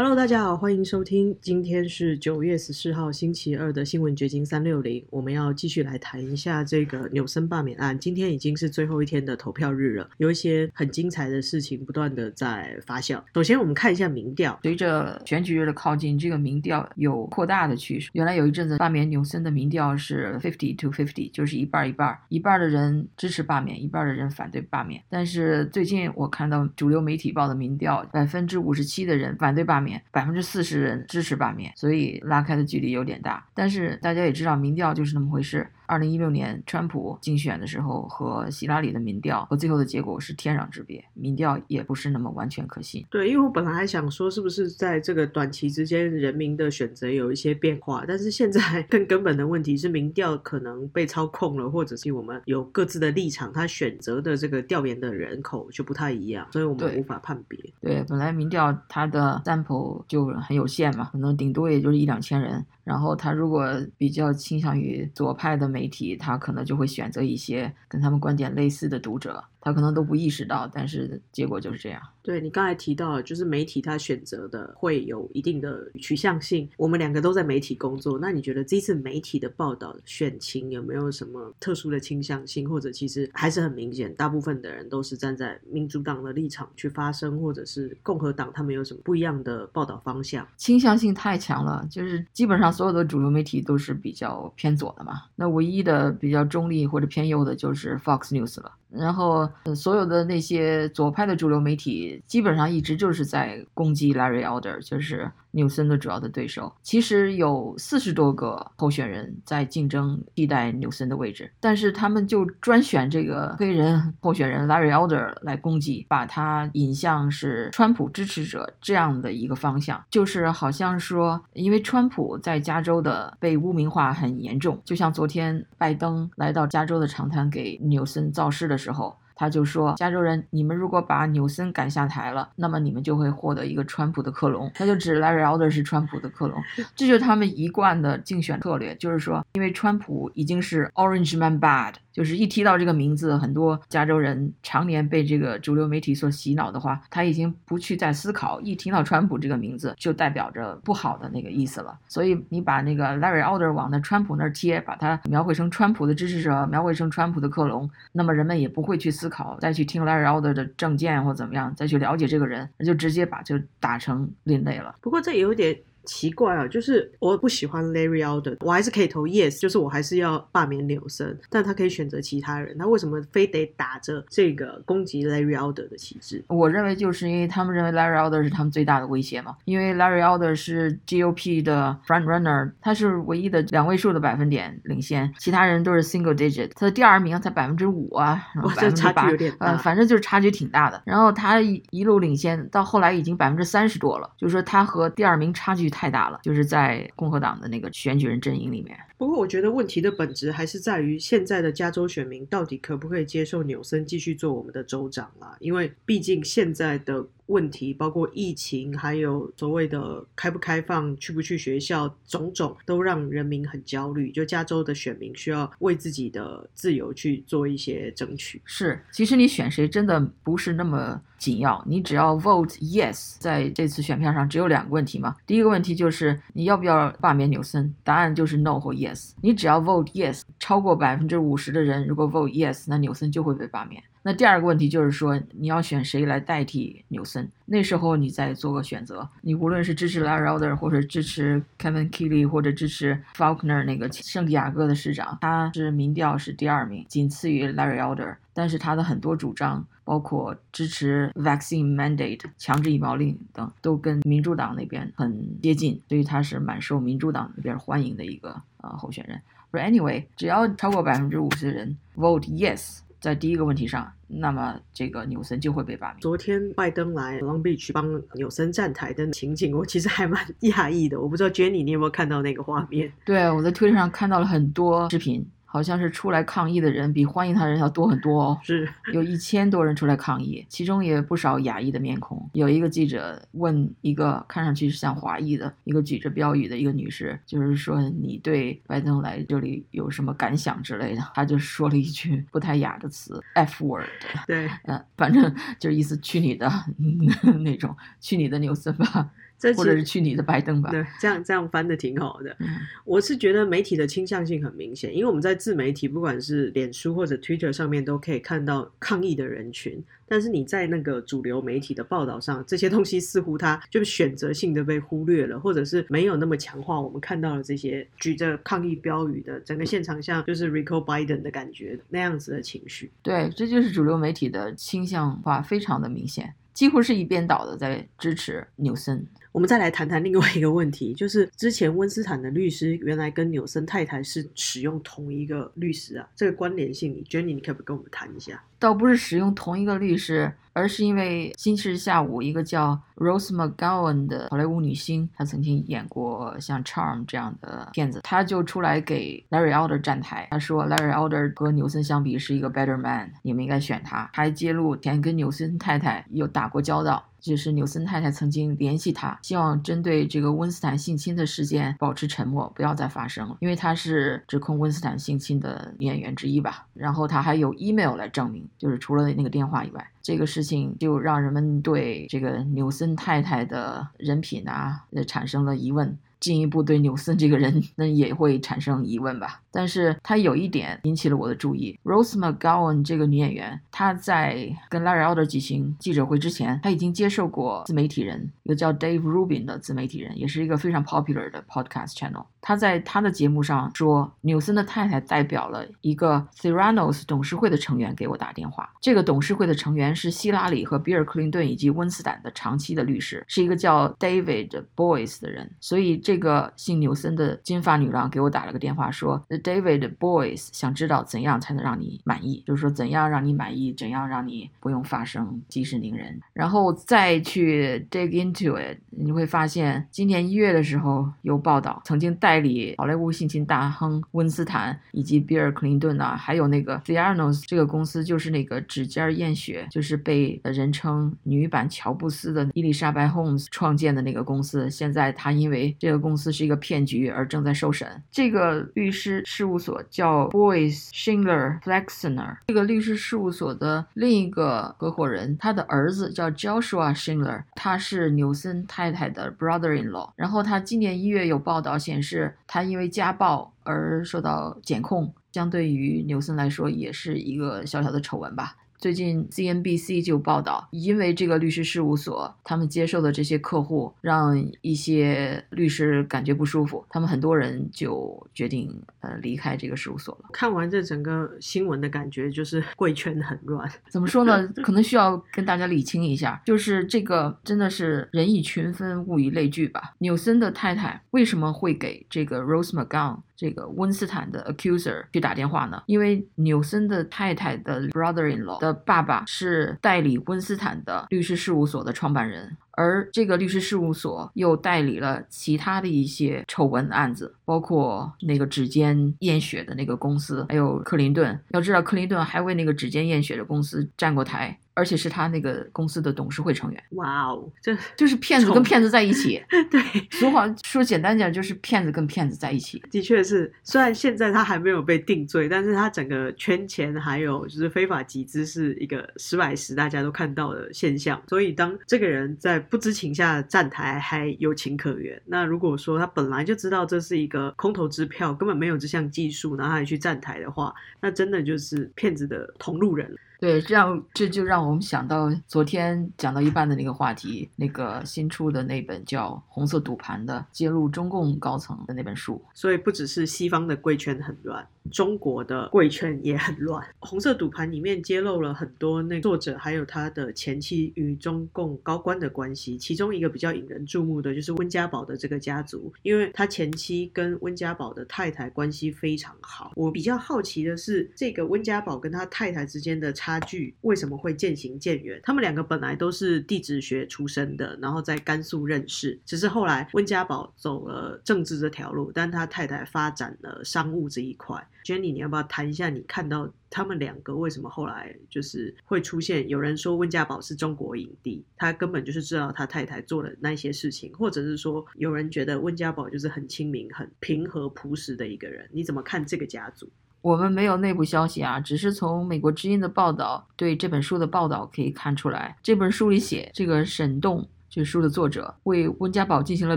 Hello，大家好，欢迎收听。今天是九月十四号星期二的新闻掘金三六零，我们要继续来谈一下这个纽森罢免案。今天已经是最后一天的投票日了，有一些很精彩的事情不断的在发酵。首先，我们看一下民调，随着选举日的靠近，这个民调有扩大的趋势。原来有一阵子罢免纽森的民调是 fifty to fifty，就是一半一半，一半的人支持罢免，一半的人反对罢免。但是最近我看到主流媒体报的民调，百分之五十七的人反对罢免。百分之四十人支持罢免，所以拉开的距离有点大。但是大家也知道，民调就是那么回事。二零一六年川普竞选的时候和希拉里的民调和最后的结果是天壤之别，民调也不是那么完全可信。对，因为我本来还想说，是不是在这个短期之间，人民的选择有一些变化？但是现在更根本的问题是，民调可能被操控了，或者是我们有各自的立场，他选择的这个调研的人口就不太一样，所以我们无法判别。对，本来民调它的 sample 就很有限嘛，可能顶多也就是一两千人。然后他如果比较倾向于左派的媒体，他可能就会选择一些跟他们观点类似的读者。他可能都不意识到，但是结果就是这样。对你刚才提到，就是媒体他选择的会有一定的取向性。我们两个都在媒体工作，那你觉得这次媒体的报道选情有没有什么特殊的倾向性，或者其实还是很明显，大部分的人都是站在民主党的立场去发声，或者是共和党他们有什么不一样的报道方向？倾向性太强了，就是基本上所有的主流媒体都是比较偏左的嘛。那唯一的比较中立或者偏右的就是 Fox News 了。然后，所有的那些左派的主流媒体基本上一直就是在攻击 Larry Elder，就是。纽森的主要的对手其实有四十多个候选人在竞争替代纽森的位置，但是他们就专选这个黑人候选人 Larry Elder 来攻击，把他引向是川普支持者这样的一个方向，就是好像说，因为川普在加州的被污名化很严重，就像昨天拜登来到加州的长滩给纽森造势的时候。他就说：“加州人，你们如果把纽森赶下台了，那么你们就会获得一个川普的克隆。”他就指 Larry Elder 是川普的克隆，这就是他们一贯的竞选策略，就是说，因为川普已经是 Orange Man Bad。就是一提到这个名字，很多加州人常年被这个主流媒体所洗脑的话，他已经不去再思考。一听到川普这个名字，就代表着不好的那个意思了。所以你把那个 Larry Elder 往那川普那儿贴，把他描绘成川普的支持者，描绘成川普的克隆，那么人们也不会去思考，再去听 Larry Elder 的政见或怎么样，再去了解这个人，那就直接把就打成另类了。不过这有点。奇怪啊，就是我不喜欢 Larry Elder，我还是可以投 Yes，就是我还是要罢免纽森，但他可以选择其他人，他为什么非得打着这个攻击 Larry Elder 的旗帜？我认为就是因为他们认为 Larry Elder 是他们最大的威胁嘛，因为 Larry Elder 是 GOP 的 front runner，他是唯一的两位数的百分点领先，其他人都是 single digit，他的第二名才百分之五啊，百分之八，呃，反正就是差距挺大的。然后他一路领先到后来已经百分之三十多了，就是说他和第二名差距。太大了，就是在共和党的那个选举人阵营里面。不过，我觉得问题的本质还是在于现在的加州选民到底可不可以接受纽森继续做我们的州长啊？因为毕竟现在的。问题包括疫情，还有所谓的开不开放、去不去学校，种种都让人民很焦虑。就加州的选民需要为自己的自由去做一些争取。是，其实你选谁真的不是那么紧要，你只要 vote yes，在这次选票上只有两个问题嘛。第一个问题就是你要不要罢免纽森，答案就是 no 或 yes。你只要 vote yes，超过百分之五十的人如果 vote yes，那纽森就会被罢免。那第二个问题就是说，你要选谁来代替纽森？那时候你再做个选择。你无论是支持 Larry Elder，或者支持 Kevin Kelly，或者支持 Faulkner 那个圣地亚哥的市长，他是民调是第二名，仅次于 Larry Elder。但是他的很多主张，包括支持 vaccine mandate 强制疫苗令等，都跟民主党那边很接近，所以他是蛮受民主党那边欢迎的一个呃候选人。But anyway，只要超过百分之五十的人 vote yes。在第一个问题上，那么这个纽森就会被罢免。昨天拜登来 Long Beach 帮纽森站台的情景，我其实还蛮讶异的。我不知道 Jenny 你有没有看到那个画面？对，我在推特上看到了很多视频。好像是出来抗议的人比欢迎他的人要多很多哦。是 有一千多人出来抗议，其中也不少亚裔的面孔。有一个记者问一个看上去像华裔的一个举着标语的一个女士，就是说你对拜登来这里有什么感想之类的，她就说了一句不太雅的词 “f word”，对，嗯，反正就是意思去你的 那种，去你的纽森吧，这或者是去你的拜登吧。对，这样这样翻的挺好的。嗯我是觉得媒体的倾向性很明显，因为我们在自媒体，不管是脸书或者 Twitter 上面，都可以看到抗议的人群。但是你在那个主流媒体的报道上，这些东西似乎它就选择性的被忽略了，或者是没有那么强化。我们看到了这些举着抗议标语的整个现场，像就是 Rico Biden 的感觉那样子的情绪。对，这就是主流媒体的倾向化非常的明显，几乎是一边倒的在支持纽森。我们再来谈谈另外一个问题，就是之前温斯坦的律师原来跟纽森太太是使用同一个律师啊，这个关联性，Jenny 你可不可以跟我们谈一下？倒不是使用同一个律师，而是因为星期日下午，一个叫 Rose McGowan 的好莱坞女星，她曾经演过像《Charm》这样的片子，她就出来给 Larry Elder 站台，她说 Larry Elder 和纽森相比是一个 better man，你们应该选他。还揭露前跟纽森太太有打过交道。就是纽森太太曾经联系他，希望针对这个温斯坦性侵的事件保持沉默，不要再发生了，因为他是指控温斯坦性侵的演员之一吧。然后他还有 email 来证明，就是除了那个电话以外，这个事情就让人们对这个纽森太太的人品啊，呃产生了疑问。进一步对纽森这个人，那也会产生疑问吧。但是他有一点引起了我的注意，Rose McGowan 这个女演员，她在跟 Larry Elder 举行记者会之前，她已经接受过自媒体人，一个叫 Dave Rubin 的自媒体人，也是一个非常 popular 的 podcast channel。他在他的节目上说，纽森的太太代表了一个 Theranos 董事会的成员给我打电话，这个董事会的成员是希拉里和比尔·克林顿以及温斯坦的长期的律师，是一个叫 David Boyce 的人。所以这个姓纽森的金发女郎给我打了个电话，说 David Boyce 想知道怎样才能让你满意，就是说怎样让你满意，怎样让你不用发生息事宁人。然后再去 dig into it，你会发现今年一月的时候有报道，曾经代理好莱坞性侵大亨温斯坦以及比尔·克林顿啊，还有那个 Theranos 这个公司，就是那个指尖验血，就是被人称女版乔布斯的伊丽莎白 Holmes 创建的那个公司，现在他因为这个公司是一个骗局而正在受审。这个律师事务所叫 Boyce Schindler Flexner，这个律师事务所的另一个合伙人，他的儿子叫 Joshua Schindler，他是纽森太太的 brother-in-law。然后他今年一月有报道显示，他因为家暴而受到检控，相对于纽森来说也是一个小小的丑闻吧。最近 CNBC 就报道，因为这个律师事务所他们接受的这些客户，让一些律师感觉不舒服，他们很多人就决定呃离开这个事务所了。看完这整个新闻的感觉，就是贵圈很乱。怎么说呢？可能需要跟大家理清一下，就是这个真的是人以群分，物以类聚吧。纽森的太太为什么会给这个 Rose McGowan 这个温斯坦的 accuser 去打电话呢？因为纽森的太太的 brother-in-law 的爸爸是代理温斯坦的律师事务所的创办人。而这个律师事务所又代理了其他的一些丑闻案子，包括那个指尖验血的那个公司，还有克林顿。要知道，克林顿还为那个指尖验血的公司站过台，而且是他那个公司的董事会成员。哇哦，这就是骗子跟骗子在一起。对，俗话说简单点，就是骗子跟骗子在一起。的确是。虽然现在他还没有被定罪，但是他整个圈钱还有就是非法集资是一个十百十大家都看到的现象。所以当这个人在不知情下站台，还有情可原。那如果说他本来就知道这是一个空头支票，根本没有这项技术，然后还去站台的话，那真的就是骗子的同路人。对，这样这就让我们想到昨天讲到一半的那个话题，那个新出的那本叫《红色赌盘》的，揭露中共高层的那本书。所以不只是西方的贵圈很乱，中国的贵圈也很乱。红色赌盘里面揭露了很多那作者还有他的前妻与中共高官的关系，其中一个比较引人注目的就是温家宝的这个家族，因为他前妻跟温家宝的太太关系非常好。我比较好奇的是，这个温家宝跟他太太之间的差差距为什么会渐行渐远？他们两个本来都是地质学出身的，然后在甘肃认识，只是后来温家宝走了政治这条路，但他太太发展了商务这一块。Jenny，你要不要谈一下你看到他们两个为什么后来就是会出现？有人说温家宝是中国影帝，他根本就是知道他太太做的那些事情，或者是说有人觉得温家宝就是很亲民、很平和朴实的一个人，你怎么看这个家族？我们没有内部消息啊，只是从美国之音的报道对这本书的报道可以看出来，这本书里写这个沈栋。这书的作者为温家宝进行了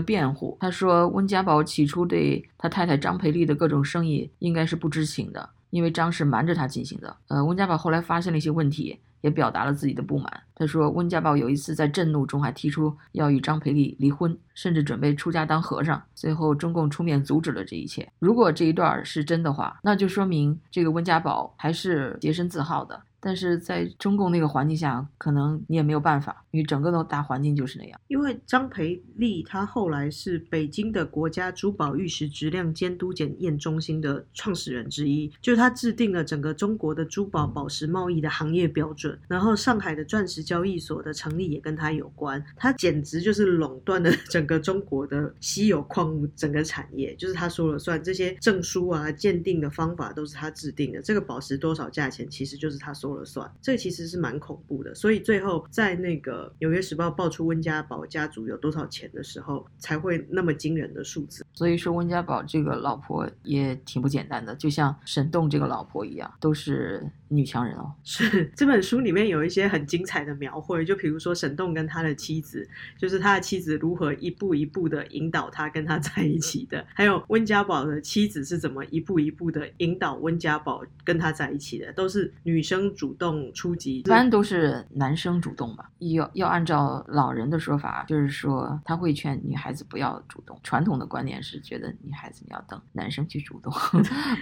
辩护。他说，温家宝起初对他太太张培丽的各种生意应该是不知情的，因为张是瞒着他进行的。呃，温家宝后来发现了一些问题，也表达了自己的不满。他说，温家宝有一次在震怒中还提出要与张培丽离婚，甚至准备出家当和尚。最后，中共出面阻止了这一切。如果这一段儿是真的话，那就说明这个温家宝还是洁身自好的。但是在中共那个环境下，可能你也没有办法，因为整个的大环境就是那样。因为张培丽他后来是北京的国家珠宝玉石质量监督检验中心的创始人之一，就是他制定了整个中国的珠宝宝石贸易的行业标准。然后上海的钻石交易所的成立也跟他有关，他简直就是垄断了 整个中国的稀有矿物整个产业，就是他说了算，这些证书啊、鉴定的方法都是他制定的，这个宝石多少价钱，其实就是他说。说了算，这其实是蛮恐怖的。所以最后在那个《纽约时报》爆出温家宝家族有多少钱的时候，才会那么惊人的数字。所以说，温家宝这个老婆也挺不简单的，就像沈栋这个老婆一样，都是女强人哦。是这本书里面有一些很精彩的描绘，就比如说沈栋跟他的妻子，就是他的妻子如何一步一步的引导他跟他在一起的，还有温家宝的妻子是怎么一步一步的引导温家宝跟他在一起的，都是女生。主动出击，一般都是男生主动吧。要要按照老人的说法，就是说他会劝女孩子不要主动。传统的观念是觉得女孩子你要等男生去主动。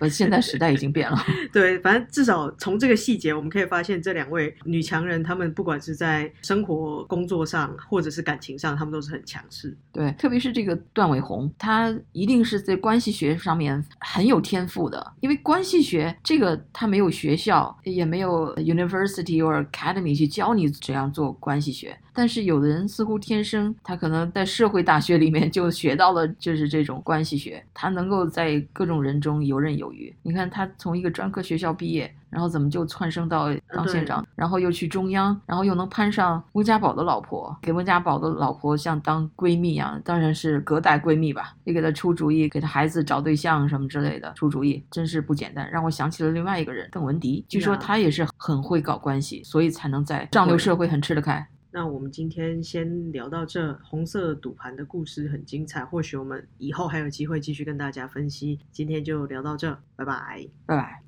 不，现在时代已经变了。对，反正至少从这个细节，我们可以发现这两位女强人，她们不管是在生活、工作上，或者是感情上，她们都是很强势。对，特别是这个段伟宏，她一定是在关系学上面很有天赋的，因为关系学这个他没有学校，也没有。University or Academy 去教你怎样做关系学。但是有的人似乎天生，他可能在社会大学里面就学到了，就是这种关系学，他能够在各种人中游刃有余。你看他从一个专科学校毕业，然后怎么就窜升到当县长，然后又去中央，然后又能攀上温家宝的老婆，给温家宝的老婆像当闺蜜一样，当然是隔代闺蜜吧，也给他出主意，给他孩子找对象什么之类的出主意，真是不简单。让我想起了另外一个人，邓文迪，据说他也是很会搞关系，所以才能在上流社会很吃得开。那我们今天先聊到这，红色赌盘的故事很精彩，或许我们以后还有机会继续跟大家分析。今天就聊到这，拜拜，拜拜。